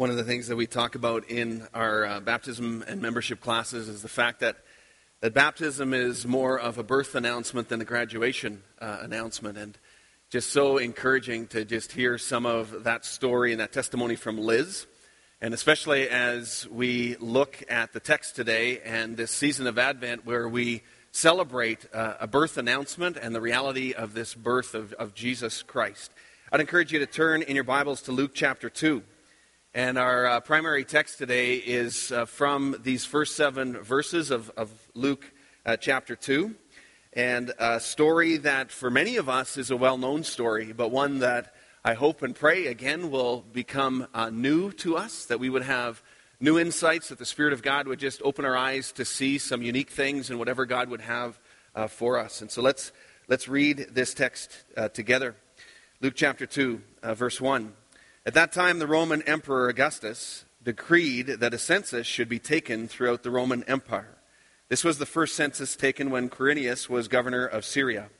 One of the things that we talk about in our uh, baptism and membership classes is the fact that, that baptism is more of a birth announcement than a graduation uh, announcement. And just so encouraging to just hear some of that story and that testimony from Liz. And especially as we look at the text today and this season of Advent where we celebrate uh, a birth announcement and the reality of this birth of, of Jesus Christ. I'd encourage you to turn in your Bibles to Luke chapter 2. And our uh, primary text today is uh, from these first seven verses of, of Luke uh, chapter 2. And a story that for many of us is a well known story, but one that I hope and pray again will become uh, new to us, that we would have new insights, that the Spirit of God would just open our eyes to see some unique things and whatever God would have uh, for us. And so let's, let's read this text uh, together. Luke chapter 2, verse 1. At that time, the Roman Emperor Augustus decreed that a census should be taken throughout the Roman Empire. This was the first census taken when Quirinius was governor of Syria.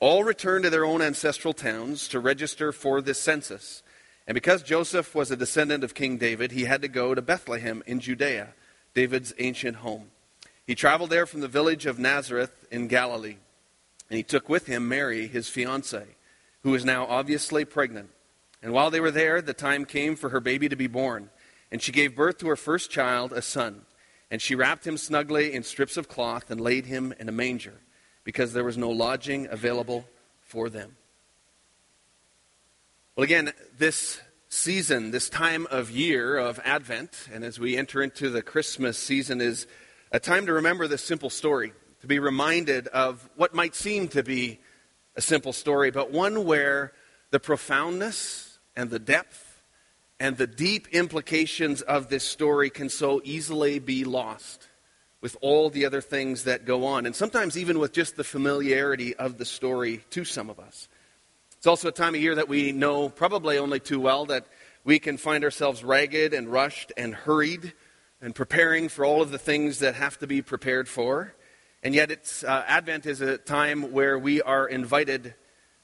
All returned to their own ancestral towns to register for this census. And because Joseph was a descendant of King David, he had to go to Bethlehem in Judea, David's ancient home. He traveled there from the village of Nazareth in Galilee. And he took with him Mary, his fiancee, who is now obviously pregnant. And while they were there, the time came for her baby to be born. And she gave birth to her first child, a son. And she wrapped him snugly in strips of cloth and laid him in a manger, because there was no lodging available for them. Well, again, this season, this time of year of Advent, and as we enter into the Christmas season, is a time to remember this simple story, to be reminded of what might seem to be a simple story, but one where the profoundness and the depth and the deep implications of this story can so easily be lost with all the other things that go on, and sometimes even with just the familiarity of the story to some of us. It's also a time of year that we know probably only too well that we can find ourselves ragged and rushed and hurried and preparing for all of the things that have to be prepared for. And yet, it's, uh, Advent is a time where we are invited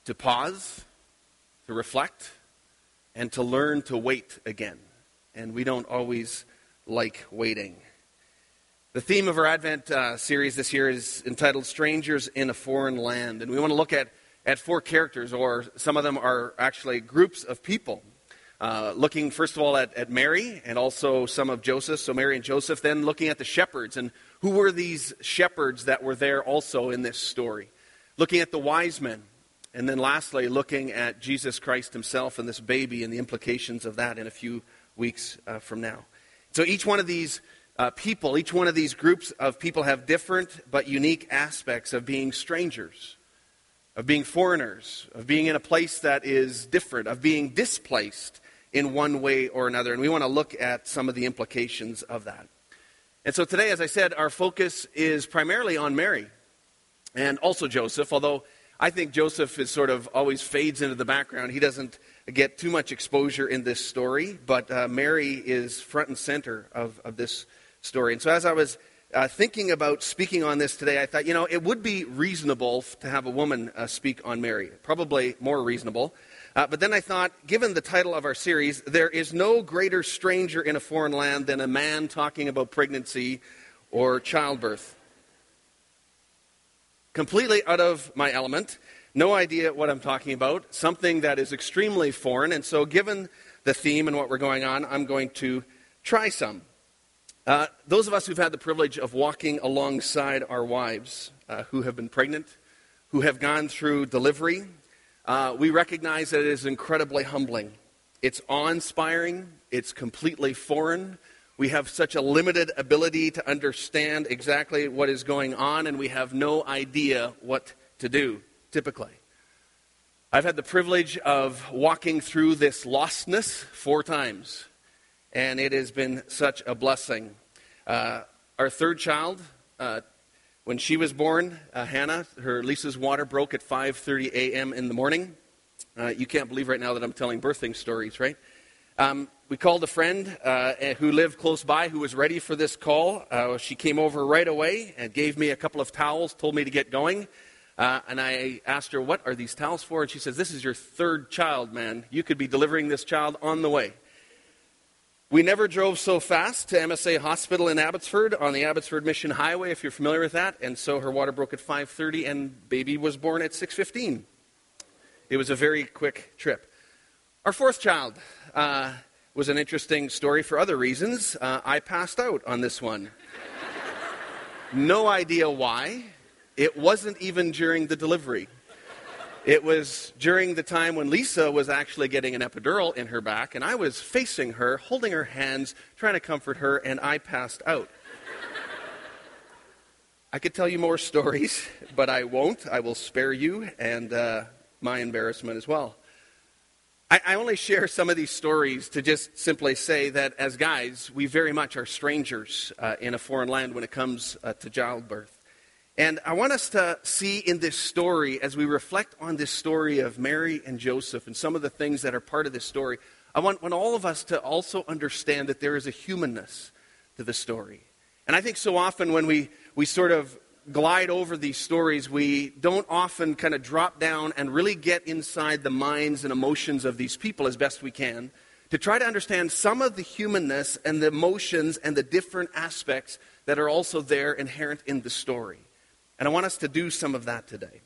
to pause, to reflect, and to learn to wait again. And we don't always like waiting. The theme of our Advent uh, series this year is entitled Strangers in a Foreign Land. And we want to look at, at four characters, or some of them are actually groups of people. Uh, looking, first of all, at, at Mary and also some of Joseph, so Mary and Joseph, then looking at the shepherds and who were these shepherds that were there also in this story. Looking at the wise men and then lastly, looking at Jesus Christ himself and this baby and the implications of that in a few weeks uh, from now. So each one of these uh, people, each one of these groups of people have different but unique aspects of being strangers, of being foreigners, of being in a place that is different, of being displaced in one way or another. And we want to look at some of the implications of that. And so today, as I said, our focus is primarily on Mary and also Joseph, although I think Joseph is sort of always fades into the background. He doesn't get too much exposure in this story, but uh, Mary is front and center of, of this story. And so as I was uh, thinking about speaking on this today, I thought, you know, it would be reasonable to have a woman uh, speak on Mary. Probably more reasonable. Uh, but then I thought, given the title of our series, there is no greater stranger in a foreign land than a man talking about pregnancy or childbirth completely out of my element, no idea what I'm talking about, something that is extremely foreign. And so, given the theme and what we're going on, I'm going to try some. Uh, those of us who've had the privilege of walking alongside our wives uh, who have been pregnant, who have gone through delivery, uh, we recognize that it is incredibly humbling. It's awe inspiring, it's completely foreign, we have such a limited ability to understand exactly what is going on, and we have no idea what to do, typically. I've had the privilege of walking through this lostness four times, and it has been such a blessing. Uh, our third child, uh, when she was born, uh, Hannah, her Lisa's water broke at 5:30 a.m. in the morning. Uh, you can't believe right now that I'm telling birthing stories, right? Um, we called a friend uh, who lived close by who was ready for this call. Uh, she came over right away and gave me a couple of towels, told me to get going. Uh, and I asked her, What are these towels for? And she says, This is your third child, man. You could be delivering this child on the way. We never drove so fast to MSA Hospital in Abbotsford on the Abbotsford Mission Highway, if you're familiar with that. And so her water broke at 5:30, and baby was born at 6:15. It was a very quick trip. Our fourth child uh, was an interesting story for other reasons. Uh, I passed out on this one. no idea why. It wasn't even during the delivery. It was during the time when Lisa was actually getting an epidural in her back, and I was facing her, holding her hands, trying to comfort her, and I passed out. I could tell you more stories, but I won't. I will spare you and uh, my embarrassment as well. I, I only share some of these stories to just simply say that as guys, we very much are strangers uh, in a foreign land when it comes uh, to childbirth. And I want us to see in this story, as we reflect on this story of Mary and Joseph and some of the things that are part of this story, I want, want all of us to also understand that there is a humanness to the story. And I think so often when we, we sort of glide over these stories, we don't often kind of drop down and really get inside the minds and emotions of these people as best we can to try to understand some of the humanness and the emotions and the different aspects that are also there inherent in the story. And I want us to do some of that today.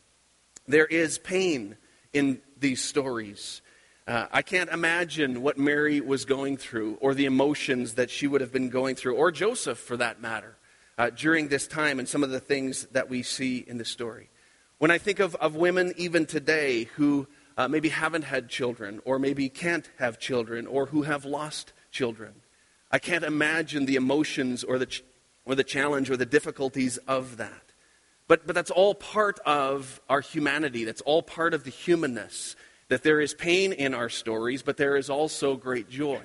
There is pain in these stories. Uh, I can't imagine what Mary was going through or the emotions that she would have been going through, or Joseph for that matter, uh, during this time and some of the things that we see in the story. When I think of, of women even today who uh, maybe haven't had children, or maybe can't have children, or who have lost children, I can't imagine the emotions or the, ch- or the challenge or the difficulties of that. But, but that's all part of our humanity. That's all part of the humanness. That there is pain in our stories, but there is also great joy.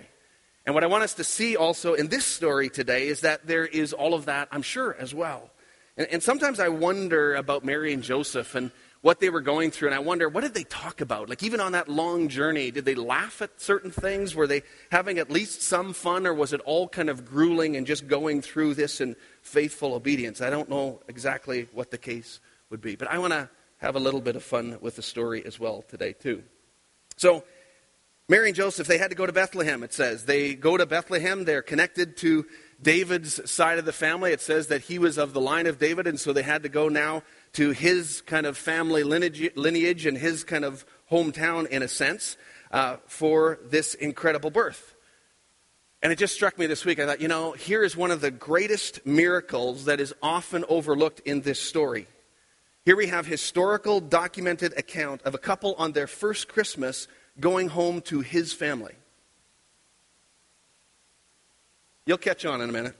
And what I want us to see also in this story today is that there is all of that, I'm sure, as well. And, and sometimes I wonder about Mary and Joseph and what they were going through. And I wonder, what did they talk about? Like, even on that long journey, did they laugh at certain things? Were they having at least some fun, or was it all kind of grueling and just going through this in faithful obedience? I don't know exactly what the case would be. But I want to have a little bit of fun with the story as well today, too. So, Mary and Joseph, they had to go to Bethlehem, it says. They go to Bethlehem. They're connected to David's side of the family. It says that he was of the line of David, and so they had to go now to his kind of family lineage, lineage and his kind of hometown, in a sense, uh, for this incredible birth. And it just struck me this week. I thought, you know, here is one of the greatest miracles that is often overlooked in this story. Here we have historical documented account of a couple on their first Christmas going home to his family. You'll catch on in a minute.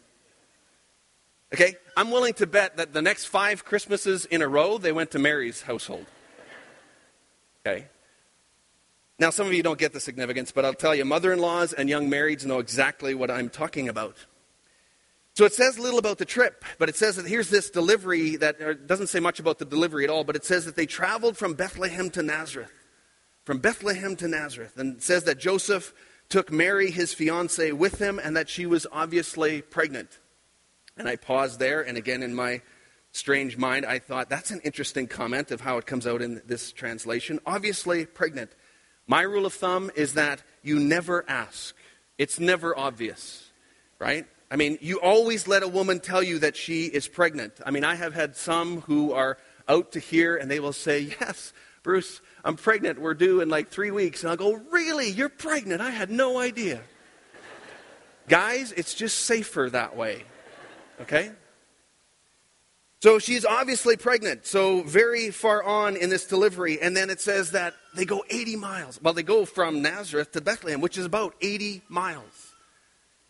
Okay? I'm willing to bet that the next five Christmases in a row, they went to Mary's household. Okay? Now, some of you don't get the significance, but I'll tell you, mother in laws and young marrieds know exactly what I'm talking about. So it says little about the trip, but it says that here's this delivery that doesn't say much about the delivery at all, but it says that they traveled from Bethlehem to Nazareth. From Bethlehem to Nazareth. And says that Joseph took Mary, his fiancee, with him, and that she was obviously pregnant. And I paused there, and again, in my strange mind, I thought that's an interesting comment of how it comes out in this translation. Obviously, pregnant. My rule of thumb is that you never ask, it's never obvious, right? I mean, you always let a woman tell you that she is pregnant. I mean, I have had some who are out to here and they will say, Yes, Bruce, I'm pregnant. We're due in like three weeks. And I'll go, Really? You're pregnant? I had no idea. Guys, it's just safer that way. Okay? So she's obviously pregnant, so very far on in this delivery. And then it says that they go 80 miles. Well, they go from Nazareth to Bethlehem, which is about 80 miles.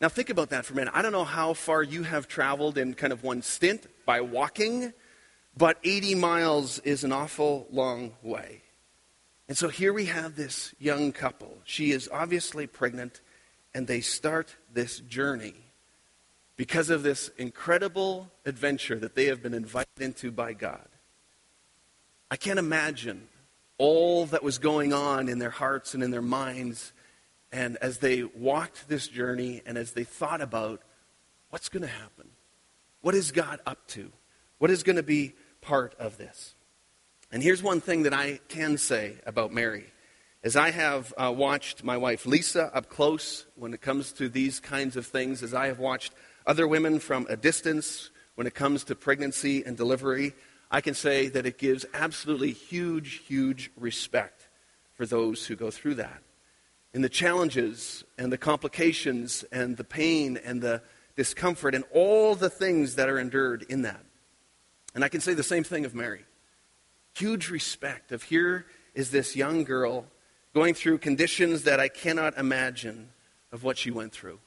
Now, think about that for a minute. I don't know how far you have traveled in kind of one stint by walking, but 80 miles is an awful long way. And so here we have this young couple. She is obviously pregnant, and they start this journey because of this incredible adventure that they have been invited into by God. I can't imagine all that was going on in their hearts and in their minds. And as they walked this journey and as they thought about what's going to happen, what is God up to? What is going to be part of this? And here's one thing that I can say about Mary as I have uh, watched my wife Lisa up close when it comes to these kinds of things, as I have watched other women from a distance when it comes to pregnancy and delivery, I can say that it gives absolutely huge, huge respect for those who go through that. In the challenges and the complications and the pain and the discomfort and all the things that are endured in that. And I can say the same thing of Mary. Huge respect of here is this young girl going through conditions that I cannot imagine of what she went through.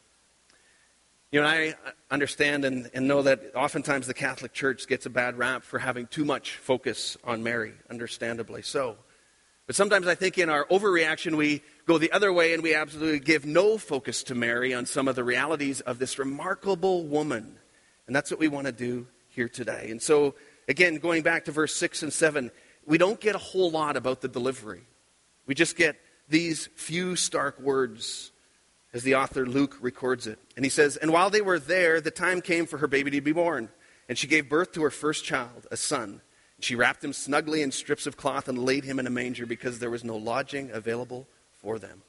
You know, I understand and, and, know that oftentimes the Catholic Church gets a bad rap for having too much focus on Mary, understandably so. But sometimes I think in our overreaction, we go the other way and we absolutely give no focus to Mary on some of the realities of this remarkable woman. And that's what we want to do here today. And so, again, going back to verse 6 and 7, we don't get a whole lot about the delivery. We just get these few stark words as the author Luke records it. And he says, And while they were there, the time came for her baby to be born. And she gave birth to her first child, a son. She wrapped him snugly in strips of cloth and laid him in a manger because there was no lodging available for them.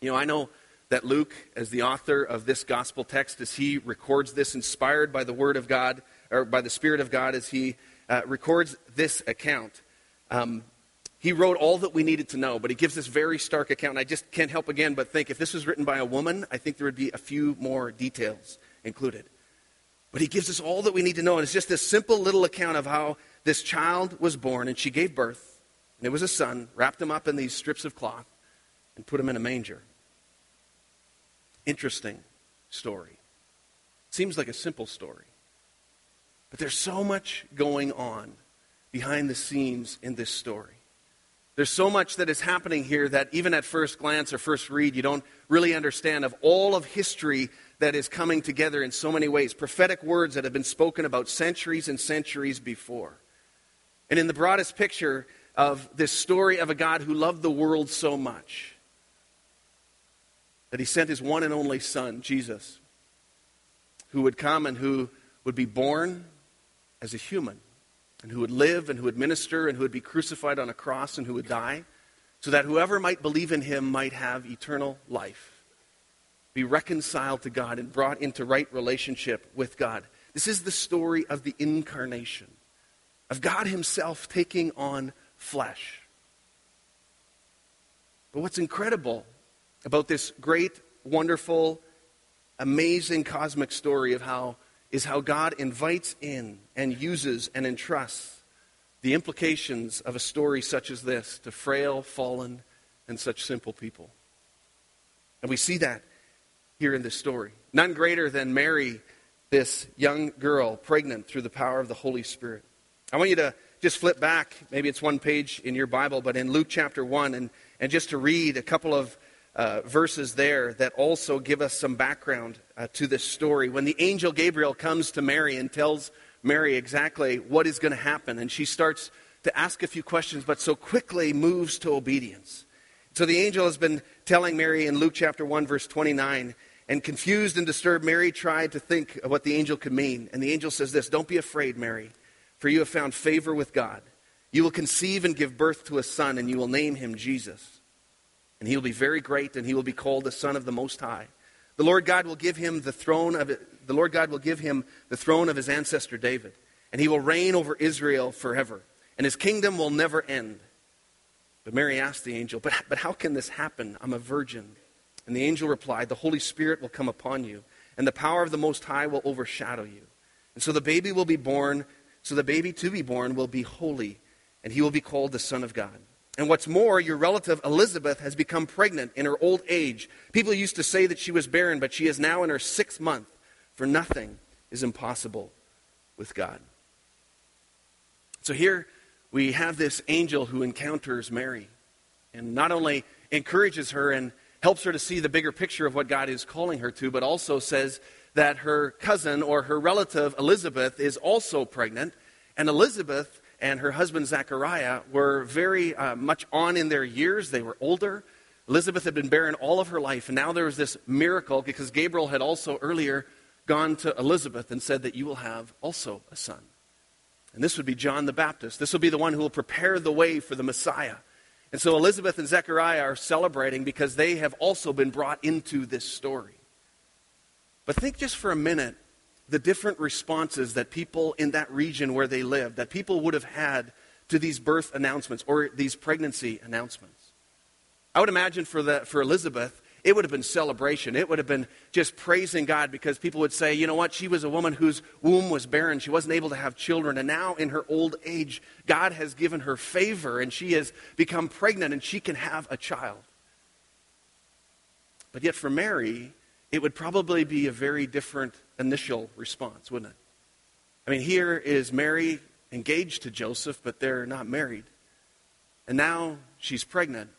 You know, I know that Luke, as the author of this gospel text, as he records this, inspired by the Word of God, or by the Spirit of God, as he uh, records this account, um, he wrote all that we needed to know, but he gives this very stark account. And I just can't help again but think if this was written by a woman, I think there would be a few more details included. But he gives us all that we need to know. And it's just this simple little account of how this child was born and she gave birth. And it was a son, wrapped him up in these strips of cloth, and put him in a manger. Interesting story. Seems like a simple story. But there's so much going on behind the scenes in this story. There's so much that is happening here that even at first glance or first read, you don't really understand of all of history that is coming together in so many ways. Prophetic words that have been spoken about centuries and centuries before. And in the broadest picture of this story of a God who loved the world so much that he sent his one and only Son, Jesus, who would come and who would be born as a human and who would live and who would minister and who would be crucified on a cross and who would die, so that whoever might believe in him might have eternal life, be reconciled to God and brought into right relationship with God. This is the story of the incarnation, of God himself taking on flesh. But what's incredible about this great, wonderful, amazing cosmic story of how is how God invites in and uses and entrusts the implications of a story such as this to frail, fallen, and such simple people. And we see that here in this story. None greater than Mary, this young girl, pregnant through the power of the Holy Spirit. I want you to just flip back, maybe it's one page in your Bible, but in Luke chapter 1, and, and just to read a couple of uh, verses there that also give us some background uh, to this story. When the angel Gabriel comes to Mary and tells Mary exactly what is going to happen, and she starts to ask a few questions, but so quickly moves to obedience. So the angel has been telling Mary in Luke chapter 1, verse 29, and confused and disturbed, Mary tried to think of what the angel could mean. And the angel says this Don't be afraid, Mary, for you have found favor with God. You will conceive and give birth to a son, and you will name him Jesus. And he will be very great, and he will be called the Son of the Most High. The Lord God will give him the throne of the Lord God will give him the throne of his ancestor David, and he will reign over Israel forever, and his kingdom will never end. But Mary asked the angel, But, but how can this happen? I'm a virgin. And the angel replied, The Holy Spirit will come upon you, and the power of the Most High will overshadow you. And so the baby will be born, so the baby to be born will be holy, and he will be called the Son of God. And what's more, your relative Elizabeth has become pregnant in her old age. People used to say that she was barren, but she is now in her sixth month, for nothing is impossible with God. So here we have this angel who encounters Mary and not only encourages her and helps her to see the bigger picture of what God is calling her to, but also says that her cousin or her relative Elizabeth is also pregnant. And Elizabeth and her husband Zachariah were very uh, much on in their years. They were older. Elizabeth had been barren all of her life, and now there was this miracle because Gabriel had also earlier gone to Elizabeth and said that you will have also a son. And this would be John the Baptist. This will be the one who will prepare the way for the Messiah. And so Elizabeth and Zechariah are celebrating because they have also been brought into this story. But think just for a minute the different responses that people in that region where they live, that people would have had to these birth announcements or these pregnancy announcements. I would imagine for, the, for Elizabeth, it would have been celebration. It would have been just praising God because people would say, you know what, she was a woman whose womb was barren. She wasn't able to have children. And now, in her old age, God has given her favor and she has become pregnant and she can have a child. But yet, for Mary, it would probably be a very different initial response, wouldn't it? I mean, here is Mary engaged to Joseph, but they're not married. And now she's pregnant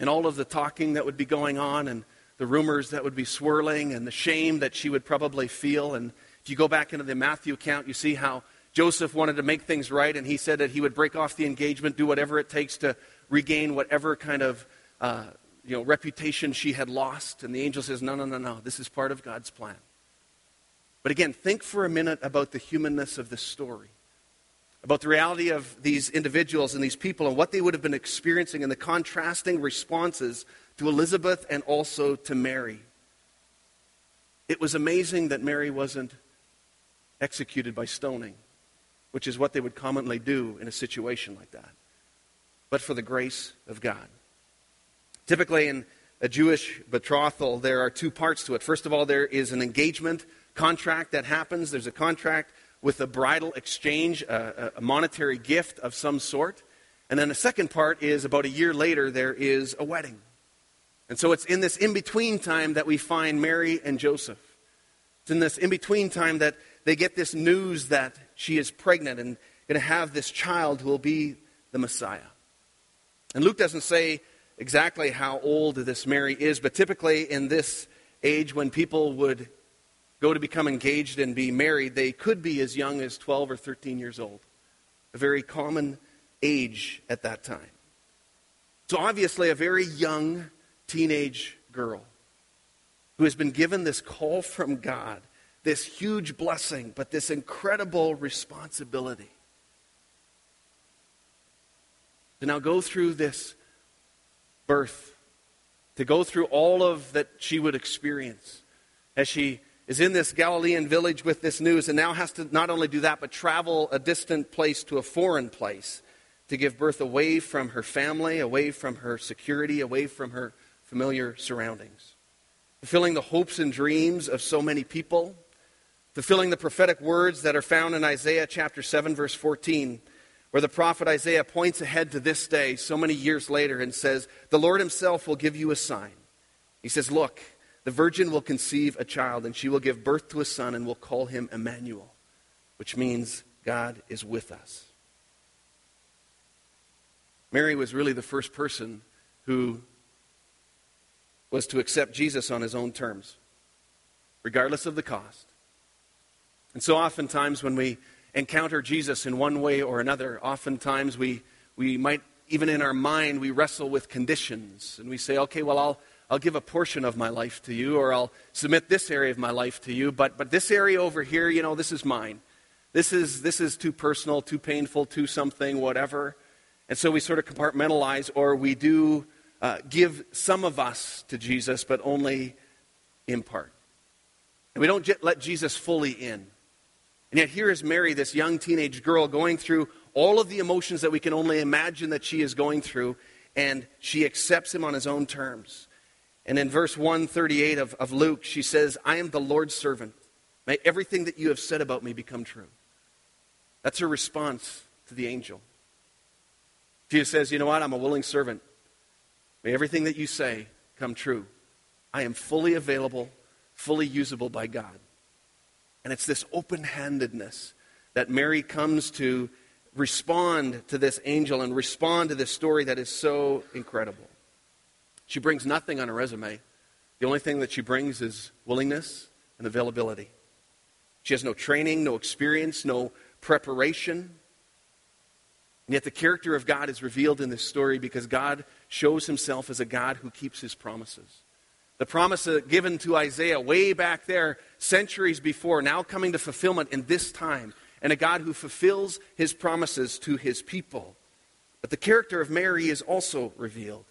and all of the talking that would be going on and the rumors that would be swirling and the shame that she would probably feel. And if you go back into the Matthew account, you see how Joseph wanted to make things right, and he said that he would break off the engagement, do whatever it takes to regain whatever kind of uh, you know, reputation she had lost. And the angel says, No, no, no, no. This is part of God's plan. But again, think for a minute about the humanness of this story about the reality of these individuals and these people and what they would have been experiencing and the contrasting responses to Elizabeth and also to Mary. It was amazing that Mary wasn't executed by stoning, which is what they would commonly do in a situation like that, but for the grace of God. Typically, in a Jewish betrothal, there are two parts to it. First of all, there is an engagement contract that happens, there's a contract with a bridal exchange, a, a, monetary gift of some sort. And then the second part is about a year later, there is a wedding. And so it's in this in between time that we find Mary and Joseph. It's in this in between time that they get this news that she is pregnant and going to have this child who will be the Messiah. And Luke doesn't say exactly how old this Mary is, but typically in this age when people would go to become engaged and be married, they could be as young as 12 or 13 years old. A very common age at that time. So, obviously, a very young teenage girl who has been given this call from God, this huge blessing, but this incredible responsibility to now go through this birth, to go through all of that she would experience as she is in this Galilean village with this news and now has to not only do that, but travel a distant place to a foreign place to give birth away from her family, away from her security, away from her familiar surroundings. Fulfilling the hopes and dreams of so many people, fulfilling the prophetic words that are found in Isaiah chapter 7, verse 14, where the prophet Isaiah points ahead to this day so many years later and says, The Lord Himself will give you a sign. He says, Look, the virgin will conceive a child, and she will give birth to a son, and will call him Emmanuel, which means God is with us. Mary was really the first person who was to accept Jesus on his own terms, regardless of the cost. And so, oftentimes, when we encounter Jesus in one way or another, oftentimes we, we might, even in our mind, we wrestle with conditions. And we say, okay, well, I'll, I'll give a portion of my life to you, or I'll submit this area of my life to you, but, but this area over here, you know, this is mine. This is, this is too personal, too painful, too something, whatever. And so we sort of compartmentalize, or we do uh, give some of us to Jesus, but only in part. And we don't let Jesus fully in. And yet, here is Mary, this young teenage girl, going through all of the emotions that we can only imagine that she is going through, and she accepts him on his own terms. And in verse 138 of, of Luke, she says, I am the Lord's servant. May everything that you have said about me become true. That's her response to the angel. Jesus says, You know what? I'm a willing servant. May everything that you say come true. I am fully available, fully usable by God. And it's this open handedness that Mary comes to respond to this angel and respond to this story that is so incredible. She brings nothing on her resume. The only thing that she brings is willingness and availability. She has no training, no experience, no preparation. And yet the character of God is revealed in this story because God shows himself as a God who keeps his promises. The promise uh, given to Isaiah way back there, centuries before, now coming to fulfillment in this time, and a God who fulfills his promises to his people But the character of Mary is also revealed.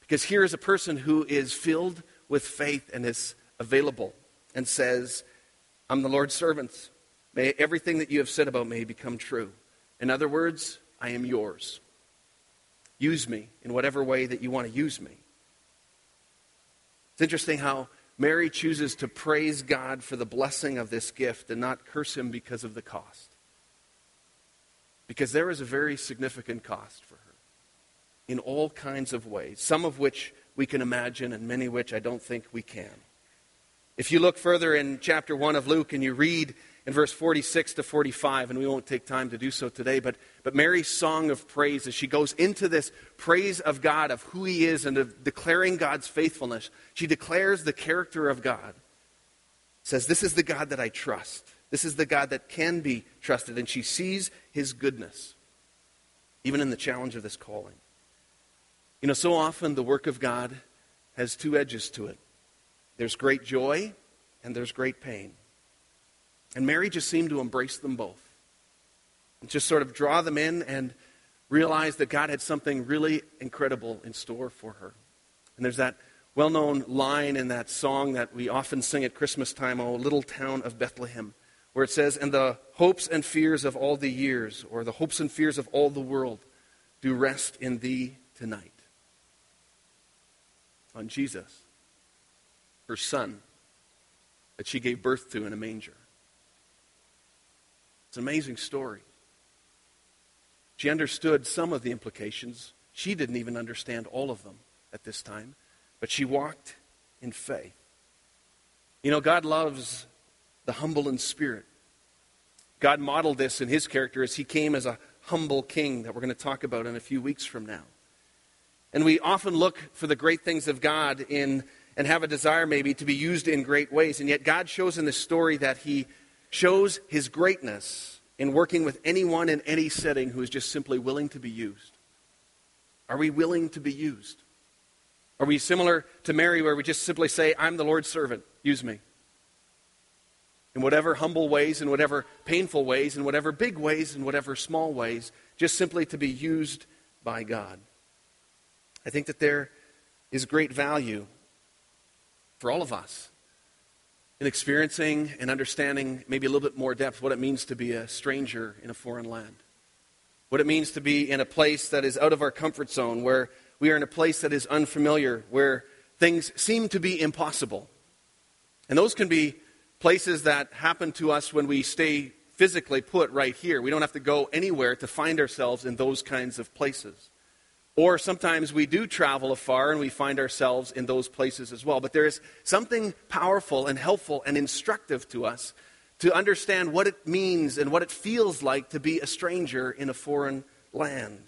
Because here is a person who is filled with faith and is available and says, I'm the Lord's servant. May everything that you have said about me become true. In other words, I am yours. Use me in whatever way that you want to use me. It's interesting how Mary chooses to praise God for the blessing of this gift and not curse him because of the cost. Because there is a very significant cost for her in all kinds of ways, some of which we can imagine and many which I don't think we can. If you look further in chapter 1 of Luke and you read in verse 46 to 45, and we won't take time to do so today, but, but Mary's song of praise, as she goes into this praise of God, of who He is, and of declaring God's faithfulness, she declares the character of God. Says, This is the God that I trust. This is the God that can be trusted. And she sees His goodness, even in the challenge of this calling. You know, so often the work of God has two edges to it there's great joy, and there's great pain. And Mary just seemed to embrace them both. And just sort of draw them in and realize that God had something really incredible in store for her. And there's that well known line in that song that we often sing at Christmas time, O Little Town of Bethlehem, where it says, And the hopes and fears of all the years, or the hopes and fears of all the world, do rest in thee tonight. On Jesus, her son, that she gave birth to in a manger. It's an amazing story. She understood some of the implications. She didn't even understand all of them at this time, but she walked in faith. You know, God loves the humble in spirit. God modeled this in his character as he came as a humble king that we're going to talk about in a few weeks from now. And we often look for the great things of God in and have a desire maybe to be used in great ways. And yet God shows in this story that he shows his greatness in working with anyone in any setting who is just simply willing to be used. Are we willing to be used? Are we similar to Mary, where we just simply say, I'm the Lord's servant, use me? In whatever humble ways, in whatever painful ways, in whatever big ways, in whatever small ways, just simply to be used by God. I think that there is great value for all of us in experiencing and understanding maybe a little bit more depth what it means to be a stranger in a foreign land. What it means to be in a place that is out of our comfort zone, where we are in a place that is unfamiliar, where things seem to be impossible. And those can be places that happen to us when we stay physically put right here. We don't have to go anywhere to find ourselves in those kinds of places. Or sometimes we do travel afar and we find ourselves in those places as well. But there is something powerful and helpful and instructive to us to understand what it means and what it feels like to be a stranger in a foreign land.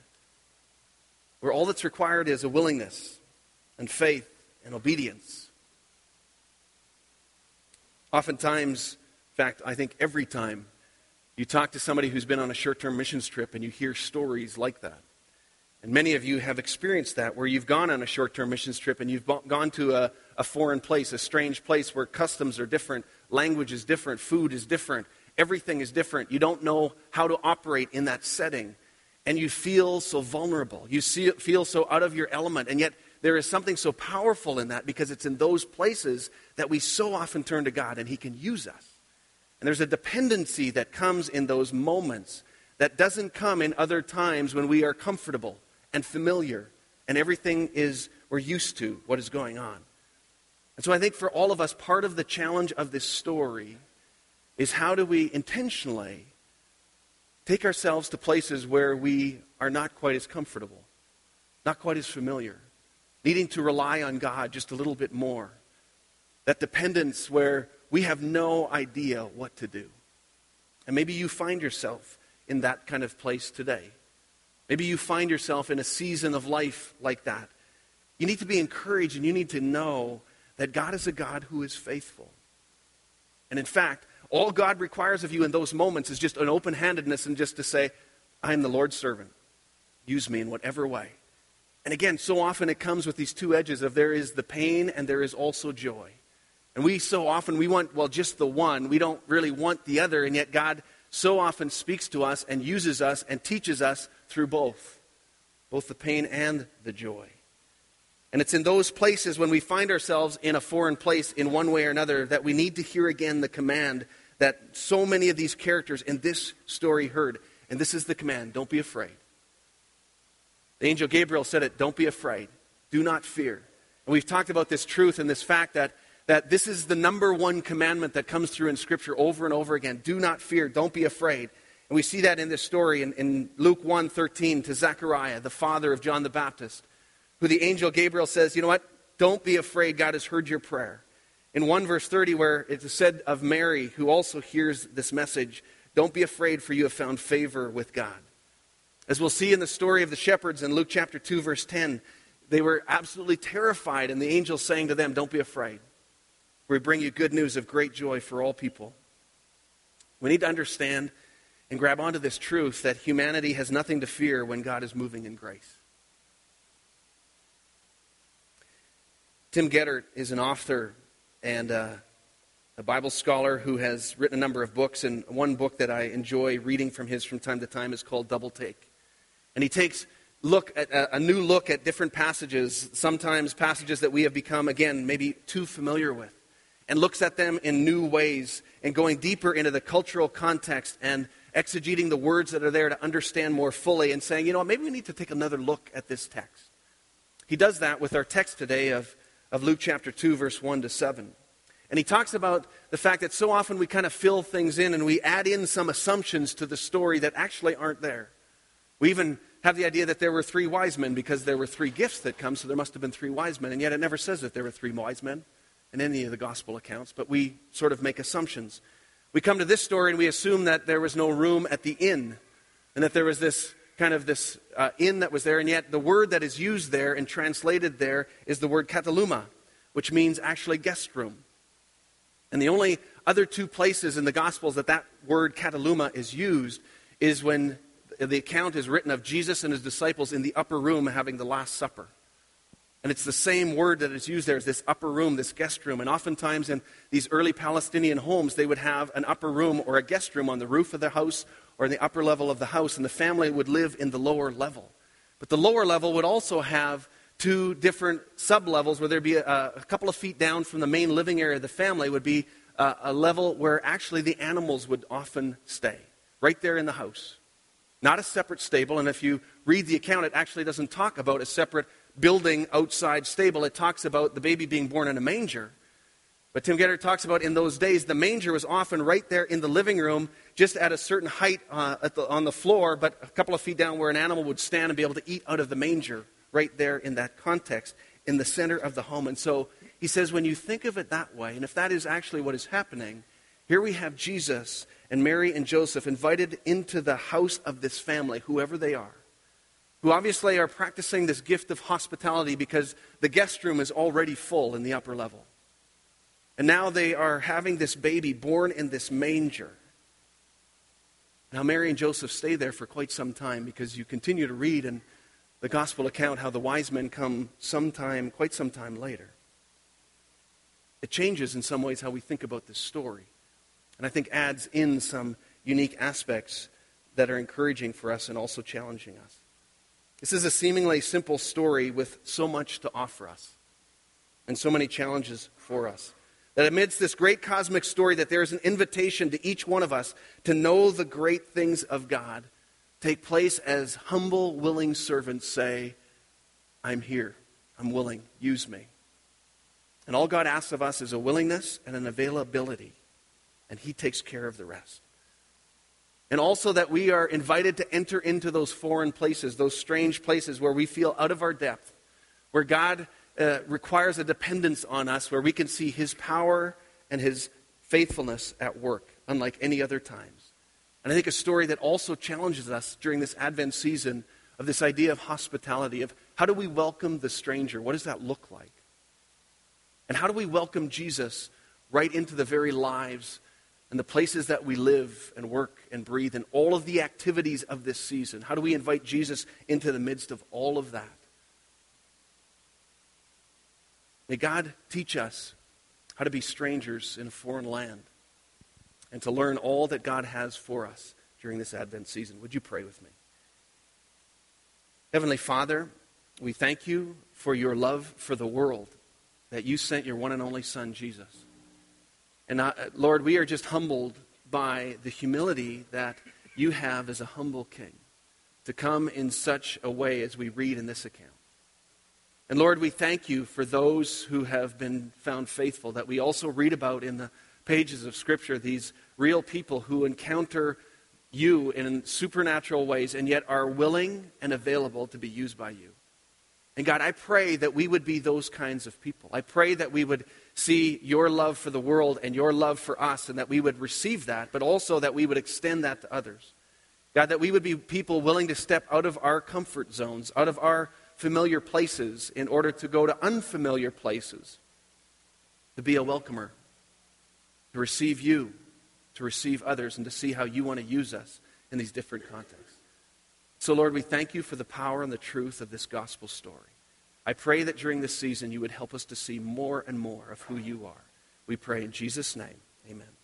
Where all that's required is a willingness and faith and obedience. Oftentimes, in fact, I think every time, you talk to somebody who's been on a short term missions trip and you hear stories like that. And many of you have experienced that where you've gone on a short term missions trip and you've gone to a, a foreign place, a strange place where customs are different, language is different, food is different, everything is different. You don't know how to operate in that setting. And you feel so vulnerable. You see, feel so out of your element. And yet, there is something so powerful in that because it's in those places that we so often turn to God and He can use us. And there's a dependency that comes in those moments that doesn't come in other times when we are comfortable and familiar, and everything is, we're used to what is going on. And so I think for all of us, part of the challenge of this story is how do we intentionally take ourselves to places where we are not quite as comfortable, not quite as familiar, needing to rely on God just a little bit more. That dependence where we have no idea what to do. And maybe you find yourself in that kind of place today. Maybe you find yourself in a season of life like that. You need to be encouraged and you need to know that God is a God who is faithful. And in fact, all God requires of you in those moments is just an open handedness and just to say, I am the Lord's servant. Use me in whatever way. And again, so often it comes with these two edges of there is the pain and there is also joy. And we so often, we want, well, just the one. We don't really want the other. And yet God so often speaks to us and uses us and teaches us through both. both the pain and the joy. And it's in those places when we find ourselves in a foreign place in one way or another that we need to hear again the command that so many of these characters in this story heard. And this is the command don't be afraid. The angel Gabriel said it don't be afraid, do not fear. And we've talked about this truth and this fact that, that this is the number one commandment that comes through in Scripture over and over again. Do not fear, don't be afraid. And we see that in this story in, in Luke 1 13 to Zechariah, the father of John the Baptist, who the angel Gabriel says, You know what? Don't be afraid. God has heard your prayer. In 1 verse 30, where it is said of Mary, who also hears this message, Don't be afraid, for you have found favor with God. As we'll see in the story of the shepherds in Luke chapter 2, verse 10, they were absolutely terrified, and the angel saying to them, Don't be afraid. We bring you good news of great joy for all people. We need to understand and grab onto this truth that humanity has nothing to fear when God is moving in grace. Tim Geddert is an author and uh, a Bible scholar who has written a number of books, and one book that I enjoy reading from his from time to time is called Double Take. And he takes look at a, a new look at different passages, sometimes passages that we have become, again, maybe too familiar with, and looks at them in new ways and going deeper into the cultural context and exegeting the words that are there to understand more fully and saying, you know, maybe we need to take another look at this text. He does that with our text today of, of Luke chapter 2, verse 1 to 7. And he talks about the fact that so often we kind of fill things in and we add in some assumptions to the story that actually aren't there. We even have the idea that there were three wise men because there were three gifts that come, so there must have been three wise men. And yet it never says that there were three wise men in any of the gospel accounts, but we sort of make assumptions. We come to this story and we assume that there was no room at the inn and that there was this kind of this uh, inn that was there, and yet the word that is used there and translated there is the word kataluma, which means actually guest room. And the only other two places in the Gospels that that word kataluma is used is when the account is written of Jesus and his disciples in the upper room having the Last Supper. And it's the same word that is used there as this upper room, this guest room. And oftentimes in these early Palestinian homes, they would have an upper room or a guest room on the roof of the house or in the upper level of the house, and the family would live in the lower level. But the lower level would also have two different sub levels where there'd be a, a, couple of feet down from the main living area of the family would be a, a level where actually the animals would often stay, right there in the house. Not a separate stable, and if you read the account, it actually doesn't talk about a separate building outside stable. It talks about the baby being born in a manger. But Tim Geddert talks about in those days, the manger was often right there in the living room, just at a certain height uh, the, on the floor, but a couple of feet down where an animal would stand and be able to eat out of the manger, right there in that context, in the center of the home. And so he says, when you think of it that way, and if that is actually what is happening, here we have Jesus and Mary and Joseph invited into the house of this family, whoever they are who obviously are practicing this gift of hospitality because the guest room is already full in the upper level. And now they are having this baby born in this manger. Now, Mary and Joseph stay there for quite some time because you continue to read in the gospel account how the wise men come sometime, quite some time later. It changes in some ways how we think about this story. And I think adds in some unique aspects that are encouraging for us and also challenging us. This is a seemingly simple story with so much to offer us and so many challenges for us. That amidst this great cosmic story, that there is an invitation to each one of us to know the great things of God, take place as humble, willing servants say, I'm here, I'm willing, use me. And all God asks of us is a willingness and an availability, and He takes care of the rest. And also that we are invited to enter into those foreign places, those strange places where we feel out of our depth, where God uh, requires a dependence on us, where we can see His power and His faithfulness at work, unlike any other times. And I think a story that also challenges us during this Advent season of this idea of hospitality, of how do we welcome the stranger? What does that look like? And how do we welcome Jesus right into the very lives and the places that we live and work and breathe and all of the activities of this season? How do we invite Jesus into the midst of all of that? May God teach us how to be strangers in a foreign land and to learn all that God has for us during this Advent season. Would you pray with me? Heavenly Father, we thank you for your love for the world, that you sent your one and only Son, Jesus. And uh, Lord, we are just humbled by the humility that you have as a humble king to come in such a way as we read in this account. And Lord, we thank you for those who have been found faithful, that we also read about in the pages of Scripture, these real people who encounter you in supernatural ways and yet are willing and available to be used by you. And God, I pray that we would be those kinds of people. I pray that we would see your love for the world and your love for us and that we would receive that, but also that we would extend that to others. God, that we would be people willing to step out of our comfort zones, out of our familiar places, in order to go to unfamiliar places, to be a welcomer, to receive you, to receive others, and to see how you want to use us in these different contexts. So, Lord, we thank you for the power and the truth of this gospel story. I pray that during this season you would help us to see more and more of who you are. We pray in Jesus' name. Amen.